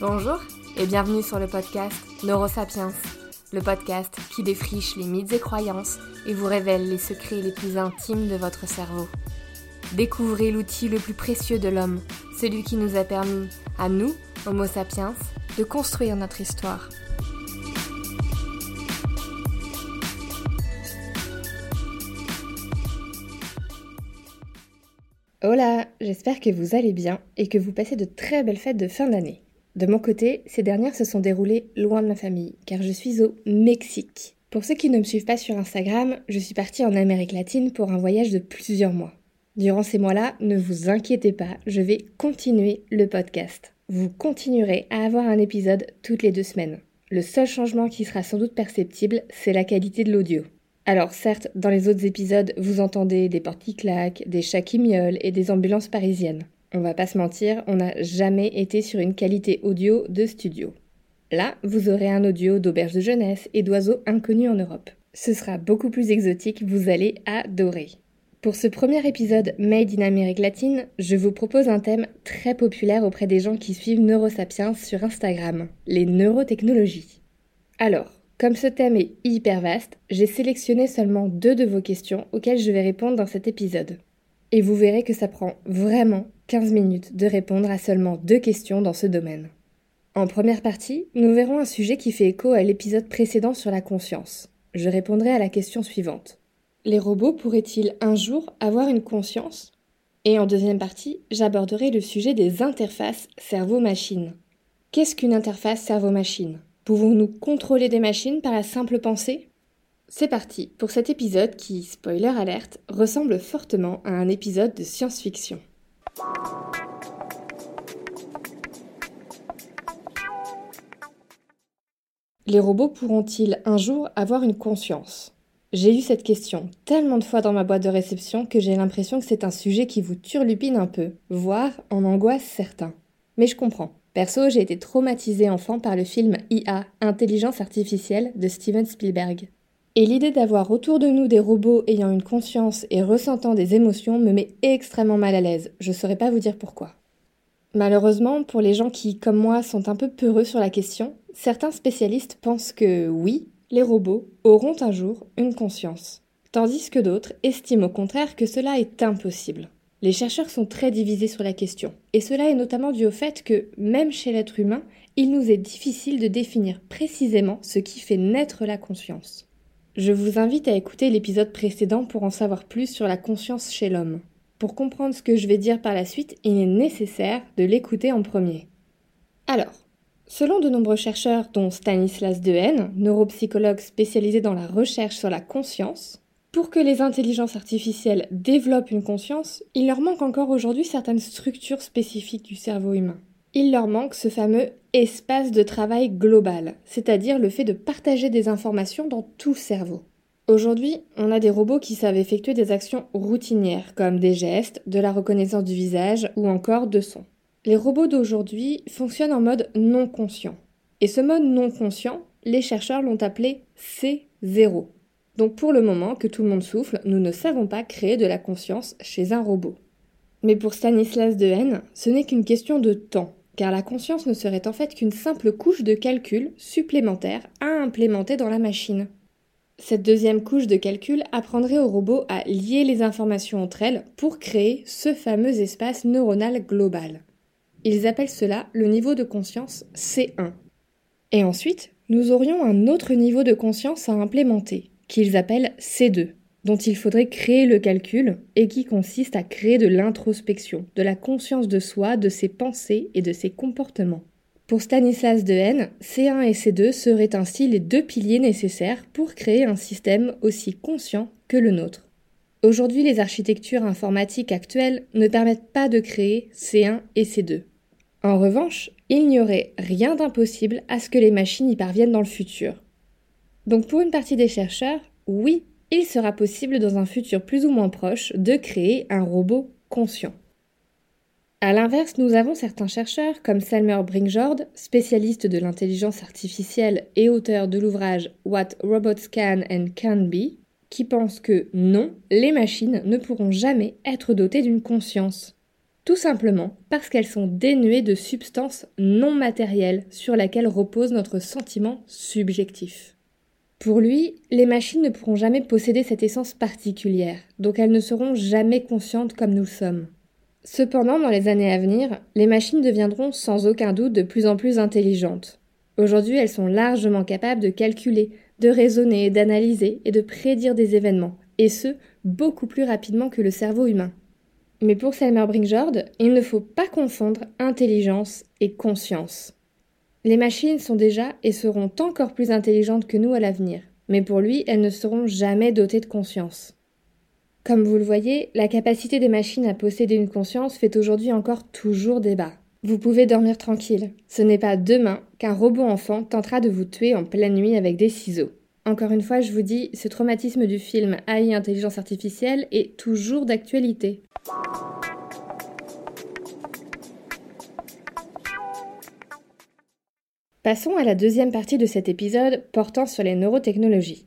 Bonjour et bienvenue sur le podcast Neurosapiens, le podcast qui défriche les mythes et croyances et vous révèle les secrets les plus intimes de votre cerveau. Découvrez l'outil le plus précieux de l'homme, celui qui nous a permis, à nous, Homo sapiens, de construire notre histoire. Hola, j'espère que vous allez bien et que vous passez de très belles fêtes de fin d'année. De mon côté, ces dernières se sont déroulées loin de ma famille, car je suis au Mexique. Pour ceux qui ne me suivent pas sur Instagram, je suis partie en Amérique latine pour un voyage de plusieurs mois. Durant ces mois-là, ne vous inquiétez pas, je vais continuer le podcast. Vous continuerez à avoir un épisode toutes les deux semaines. Le seul changement qui sera sans doute perceptible, c'est la qualité de l'audio. Alors certes, dans les autres épisodes, vous entendez des portes qui claquent, des chats qui miaulent et des ambulances parisiennes. On va pas se mentir, on n'a jamais été sur une qualité audio de studio. Là, vous aurez un audio d'auberge de jeunesse et d'oiseaux inconnus en Europe. Ce sera beaucoup plus exotique, vous allez adorer. Pour ce premier épisode Made in Amérique latine, je vous propose un thème très populaire auprès des gens qui suivent Neurosapiens sur Instagram, les neurotechnologies. Alors, comme ce thème est hyper vaste, j'ai sélectionné seulement deux de vos questions auxquelles je vais répondre dans cet épisode. Et vous verrez que ça prend vraiment 15 minutes de répondre à seulement deux questions dans ce domaine. En première partie, nous verrons un sujet qui fait écho à l'épisode précédent sur la conscience. Je répondrai à la question suivante. Les robots pourraient-ils un jour avoir une conscience? Et en deuxième partie, j'aborderai le sujet des interfaces cerveau-machine. Qu'est-ce qu'une interface cerveau-machine? Pouvons-nous contrôler des machines par la simple pensée? C'est parti pour cet épisode qui, spoiler alerte, ressemble fortement à un épisode de science-fiction. Les robots pourront-ils un jour avoir une conscience? J'ai eu cette question tellement de fois dans ma boîte de réception que j'ai l'impression que c'est un sujet qui vous turlupine un peu, voire en angoisse certains. Mais je comprends. Perso, j'ai été traumatisée enfant par le film IA, Intelligence artificielle, de Steven Spielberg. Et l'idée d'avoir autour de nous des robots ayant une conscience et ressentant des émotions me met extrêmement mal à l'aise. Je saurais pas vous dire pourquoi. Malheureusement, pour les gens qui, comme moi, sont un peu peureux sur la question, certains spécialistes pensent que oui, les robots auront un jour une conscience, tandis que d'autres estiment au contraire que cela est impossible. Les chercheurs sont très divisés sur la question, et cela est notamment dû au fait que, même chez l'être humain, il nous est difficile de définir précisément ce qui fait naître la conscience. Je vous invite à écouter l'épisode précédent pour en savoir plus sur la conscience chez l'homme. Pour comprendre ce que je vais dire par la suite, il est nécessaire de l'écouter en premier. Alors, selon de nombreux chercheurs, dont Stanislas Dehaene, neuropsychologue spécialisé dans la recherche sur la conscience, pour que les intelligences artificielles développent une conscience, il leur manque encore aujourd'hui certaines structures spécifiques du cerveau humain. Il leur manque ce fameux espace de travail global, c'est-à-dire le fait de partager des informations dans tout cerveau. Aujourd'hui, on a des robots qui savent effectuer des actions routinières, comme des gestes, de la reconnaissance du visage ou encore de sons. Les robots d'aujourd'hui fonctionnent en mode non conscient. Et ce mode non conscient, les chercheurs l'ont appelé C0. Donc pour le moment que tout le monde souffle, nous ne savons pas créer de la conscience chez un robot. Mais pour Stanislas Dehaene, ce n'est qu'une question de temps, car la conscience ne serait en fait qu'une simple couche de calcul supplémentaire à implémenter dans la machine. Cette deuxième couche de calcul apprendrait au robot à lier les informations entre elles pour créer ce fameux espace neuronal global. Ils appellent cela le niveau de conscience C1. Et ensuite, nous aurions un autre niveau de conscience à implémenter, qu'ils appellent C2, dont il faudrait créer le calcul et qui consiste à créer de l'introspection, de la conscience de soi, de ses pensées et de ses comportements. Pour Stanislas Dehaene, C1 et C2 seraient ainsi les deux piliers nécessaires pour créer un système aussi conscient que le nôtre. Aujourd'hui, les architectures informatiques actuelles ne permettent pas de créer C1 et C2. En revanche, il n'y aurait rien d'impossible à ce que les machines y parviennent dans le futur. Donc pour une partie des chercheurs, oui, il sera possible dans un futur plus ou moins proche de créer un robot conscient. A l'inverse, nous avons certains chercheurs comme Selmer Bringjord, spécialiste de l'intelligence artificielle et auteur de l'ouvrage What Robots Can and Can Be, qui pensent que non, les machines ne pourront jamais être dotées d'une conscience. tout simplement parce qu'elles sont dénuées de substances non matérielles sur laquelle repose notre sentiment subjectif. Pour lui, les machines ne pourront jamais posséder cette essence particulière, donc elles ne seront jamais conscientes comme nous le sommes. Cependant, dans les années à venir, les machines deviendront sans aucun doute de plus en plus intelligentes. Aujourd'hui, elles sont largement capables de calculer, de raisonner, d'analyser et de prédire des événements, et ce, beaucoup plus rapidement que le cerveau humain. Mais pour Selmer Brinkjord, il ne faut pas confondre intelligence et conscience. Les machines sont déjà et seront encore plus intelligentes que nous à l'avenir, mais pour lui, elles ne seront jamais dotées de conscience. Comme vous le voyez, la capacité des machines à posséder une conscience fait aujourd'hui encore toujours débat. Vous pouvez dormir tranquille. Ce n'est pas demain qu'un robot enfant tentera de vous tuer en pleine nuit avec des ciseaux. Encore une fois, je vous dis, ce traumatisme du film AI Intelligence Artificielle est toujours d'actualité. Passons à la deuxième partie de cet épisode portant sur les neurotechnologies.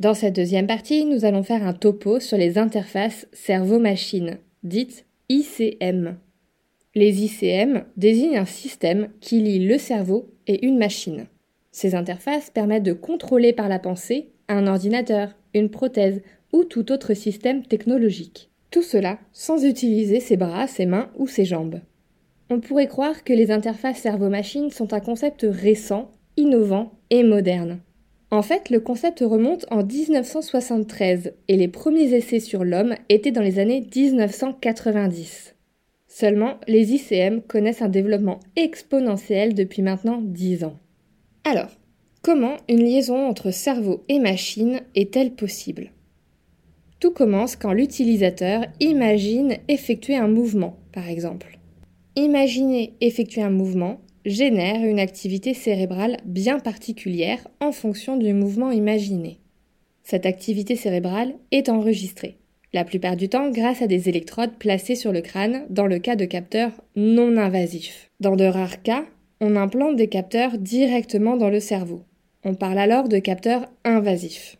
Dans cette deuxième partie, nous allons faire un topo sur les interfaces cerveau-machine, dites ICM. Les ICM désignent un système qui lie le cerveau et une machine. Ces interfaces permettent de contrôler par la pensée un ordinateur, une prothèse ou tout autre système technologique. Tout cela sans utiliser ses bras, ses mains ou ses jambes. On pourrait croire que les interfaces cerveau-machine sont un concept récent, innovant et moderne. En fait, le concept remonte en 1973 et les premiers essais sur l'homme étaient dans les années 1990. Seulement, les ICM connaissent un développement exponentiel depuis maintenant 10 ans. Alors, comment une liaison entre cerveau et machine est-elle possible? Tout commence quand l'utilisateur imagine effectuer un mouvement, par exemple. Imaginer effectuer un mouvement génère une activité cérébrale bien particulière en fonction du mouvement imaginé. Cette activité cérébrale est enregistrée la plupart du temps grâce à des électrodes placées sur le crâne dans le cas de capteurs non invasifs. Dans de rares cas, on implante des capteurs directement dans le cerveau. On parle alors de capteurs invasifs.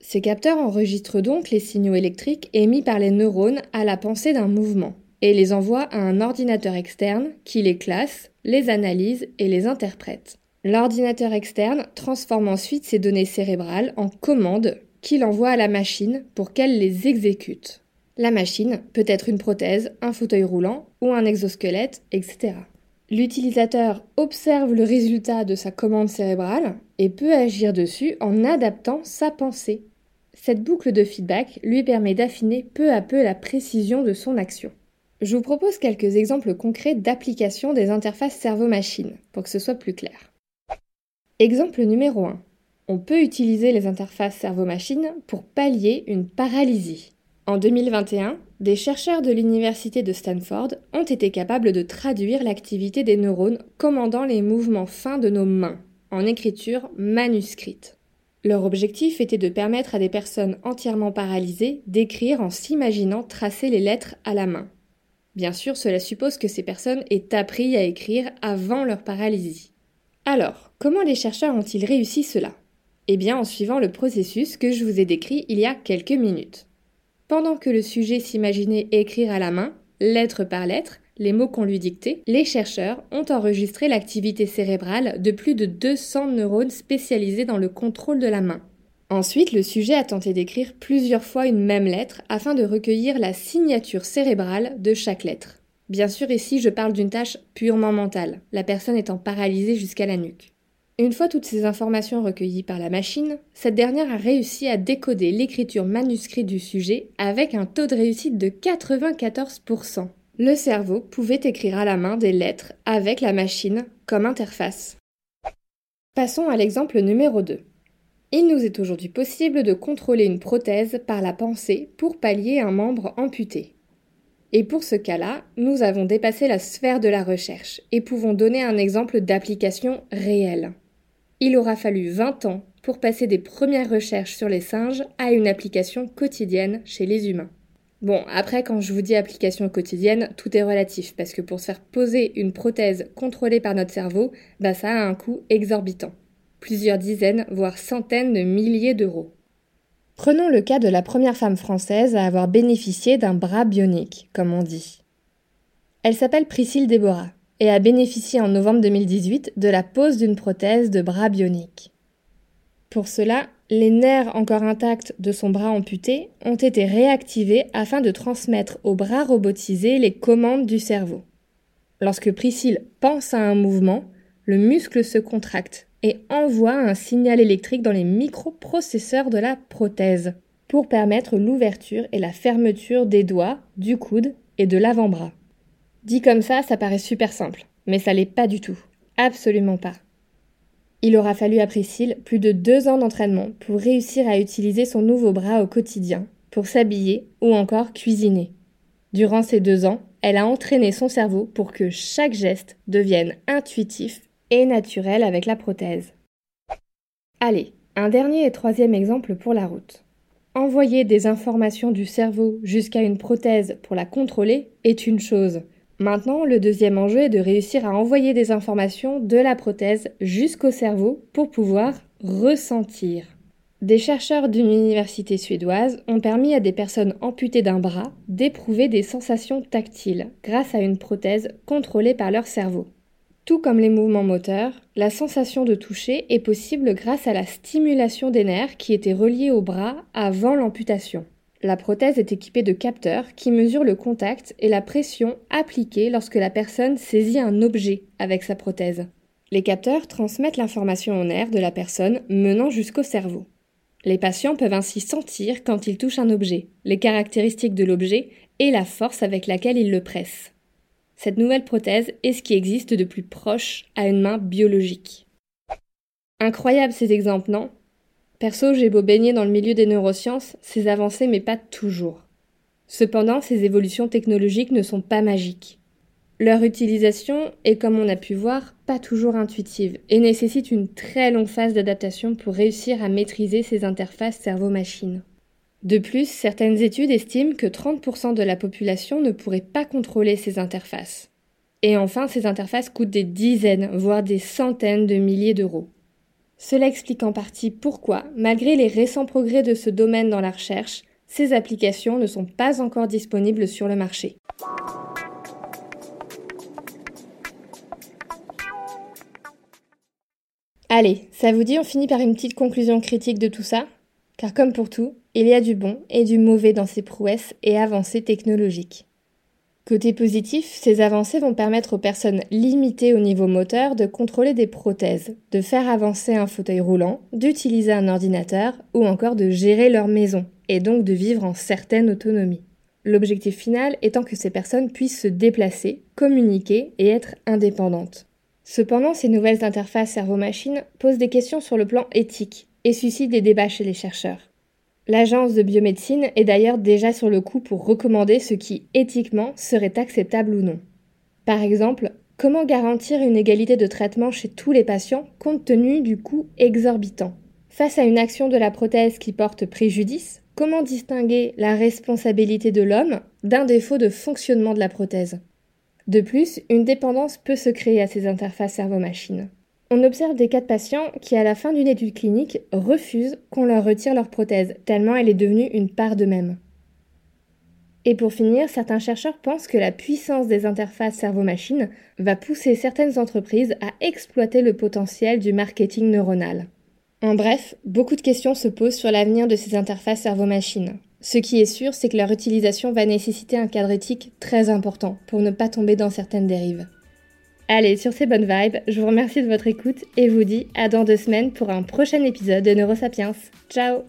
Ces capteurs enregistrent donc les signaux électriques émis par les neurones à la pensée d'un mouvement et les envoient à un ordinateur externe qui les classe, les analyse et les interprète. L'ordinateur externe transforme ensuite ces données cérébrales en commandes qu'il envoie à la machine pour qu'elle les exécute. La machine peut être une prothèse, un fauteuil roulant ou un exosquelette, etc. L'utilisateur observe le résultat de sa commande cérébrale et peut agir dessus en adaptant sa pensée. Cette boucle de feedback lui permet d'affiner peu à peu la précision de son action. Je vous propose quelques exemples concrets d'application des interfaces cerveau-machine pour que ce soit plus clair. Exemple numéro 1 on peut utiliser les interfaces cerveau-machine pour pallier une paralysie. En 2021, des chercheurs de l'université de Stanford ont été capables de traduire l'activité des neurones commandant les mouvements fins de nos mains en écriture manuscrite. Leur objectif était de permettre à des personnes entièrement paralysées d'écrire en s'imaginant tracer les lettres à la main. Bien sûr, cela suppose que ces personnes aient appris à écrire avant leur paralysie. Alors, comment les chercheurs ont-ils réussi cela? Eh bien en suivant le processus que je vous ai décrit il y a quelques minutes. Pendant que le sujet s'imaginait écrire à la main, lettre par lettre, les mots qu'on lui dictait, les chercheurs ont enregistré l'activité cérébrale de plus de 200 neurones spécialisés dans le contrôle de la main. Ensuite, le sujet a tenté d'écrire plusieurs fois une même lettre afin de recueillir la signature cérébrale de chaque lettre. Bien sûr, ici, je parle d'une tâche purement mentale, la personne étant paralysée jusqu'à la nuque. Une fois toutes ces informations recueillies par la machine, cette dernière a réussi à décoder l'écriture manuscrite du sujet avec un taux de réussite de 94%. Le cerveau pouvait écrire à la main des lettres avec la machine comme interface. Passons à l'exemple numéro 2. Il nous est aujourd'hui possible de contrôler une prothèse par la pensée pour pallier un membre amputé. Et pour ce cas-là, nous avons dépassé la sphère de la recherche et pouvons donner un exemple d'application réelle. Il aura fallu 20 ans pour passer des premières recherches sur les singes à une application quotidienne chez les humains. Bon, après, quand je vous dis application quotidienne, tout est relatif, parce que pour se faire poser une prothèse contrôlée par notre cerveau, bah ça a un coût exorbitant. Plusieurs dizaines, voire centaines de milliers d'euros. Prenons le cas de la première femme française à avoir bénéficié d'un bras bionique, comme on dit. Elle s'appelle Priscille Déborah et a bénéficié en novembre 2018 de la pose d'une prothèse de bras bionique. Pour cela, les nerfs encore intacts de son bras amputé ont été réactivés afin de transmettre au bras robotisé les commandes du cerveau. Lorsque Priscille pense à un mouvement, le muscle se contracte et envoie un signal électrique dans les microprocesseurs de la prothèse pour permettre l'ouverture et la fermeture des doigts, du coude et de l'avant-bras. Dit comme ça, ça paraît super simple, mais ça l'est pas du tout. Absolument pas. Il aura fallu à Priscille plus de deux ans d'entraînement pour réussir à utiliser son nouveau bras au quotidien, pour s'habiller ou encore cuisiner. Durant ces deux ans, elle a entraîné son cerveau pour que chaque geste devienne intuitif et naturel avec la prothèse. Allez, un dernier et troisième exemple pour la route. Envoyer des informations du cerveau jusqu'à une prothèse pour la contrôler est une chose, Maintenant, le deuxième enjeu est de réussir à envoyer des informations de la prothèse jusqu'au cerveau pour pouvoir ressentir. Des chercheurs d'une université suédoise ont permis à des personnes amputées d'un bras d'éprouver des sensations tactiles grâce à une prothèse contrôlée par leur cerveau. Tout comme les mouvements moteurs, la sensation de toucher est possible grâce à la stimulation des nerfs qui étaient reliés au bras avant l'amputation. La prothèse est équipée de capteurs qui mesurent le contact et la pression appliquée lorsque la personne saisit un objet avec sa prothèse. Les capteurs transmettent l'information aux nerfs de la personne menant jusqu'au cerveau. Les patients peuvent ainsi sentir quand ils touchent un objet, les caractéristiques de l'objet et la force avec laquelle ils le pressent. Cette nouvelle prothèse est ce qui existe de plus proche à une main biologique. Incroyable ces exemples, non? Perso, j'ai beau baigner dans le milieu des neurosciences, ces avancées pas toujours. Cependant, ces évolutions technologiques ne sont pas magiques. Leur utilisation est, comme on a pu voir, pas toujours intuitive et nécessite une très longue phase d'adaptation pour réussir à maîtriser ces interfaces cerveau-machine. De plus, certaines études estiment que 30% de la population ne pourrait pas contrôler ces interfaces. Et enfin, ces interfaces coûtent des dizaines, voire des centaines de milliers d'euros. Cela explique en partie pourquoi, malgré les récents progrès de ce domaine dans la recherche, ces applications ne sont pas encore disponibles sur le marché. Allez, ça vous dit on finit par une petite conclusion critique de tout ça? Car comme pour tout, il y a du bon et du mauvais dans ces prouesses et avancées technologiques. Côté positif, ces avancées vont permettre aux personnes limitées au niveau moteur de contrôler des prothèses, de faire avancer un fauteuil roulant, d'utiliser un ordinateur ou encore de gérer leur maison, et donc de vivre en certaine autonomie. L'objectif final étant que ces personnes puissent se déplacer, communiquer et être indépendantes. Cependant, ces nouvelles interfaces cerveau-machine posent des questions sur le plan éthique et suscitent des débats chez les chercheurs. L'agence de biomédecine est d'ailleurs déjà sur le coup pour recommander ce qui, éthiquement, serait acceptable ou non. Par exemple, comment garantir une égalité de traitement chez tous les patients compte tenu du coût exorbitant? Face à une action de la prothèse qui porte préjudice, comment distinguer la responsabilité de l'homme d'un défaut de fonctionnement de la prothèse? De plus, une dépendance peut se créer à ces interfaces cerveau-machine. On observe des cas de patients qui, à la fin d'une étude clinique, refusent qu'on leur retire leur prothèse, tellement elle est devenue une part d'eux-mêmes. Et pour finir, certains chercheurs pensent que la puissance des interfaces cerveau-machine va pousser certaines entreprises à exploiter le potentiel du marketing neuronal. En bref, beaucoup de questions se posent sur l'avenir de ces interfaces cerveau-machine. Ce qui est sûr, c'est que leur utilisation va nécessiter un cadre éthique très important pour ne pas tomber dans certaines dérives. Allez, sur ces bonnes vibes, je vous remercie de votre écoute et vous dis à dans deux semaines pour un prochain épisode de Neurosapiens. Ciao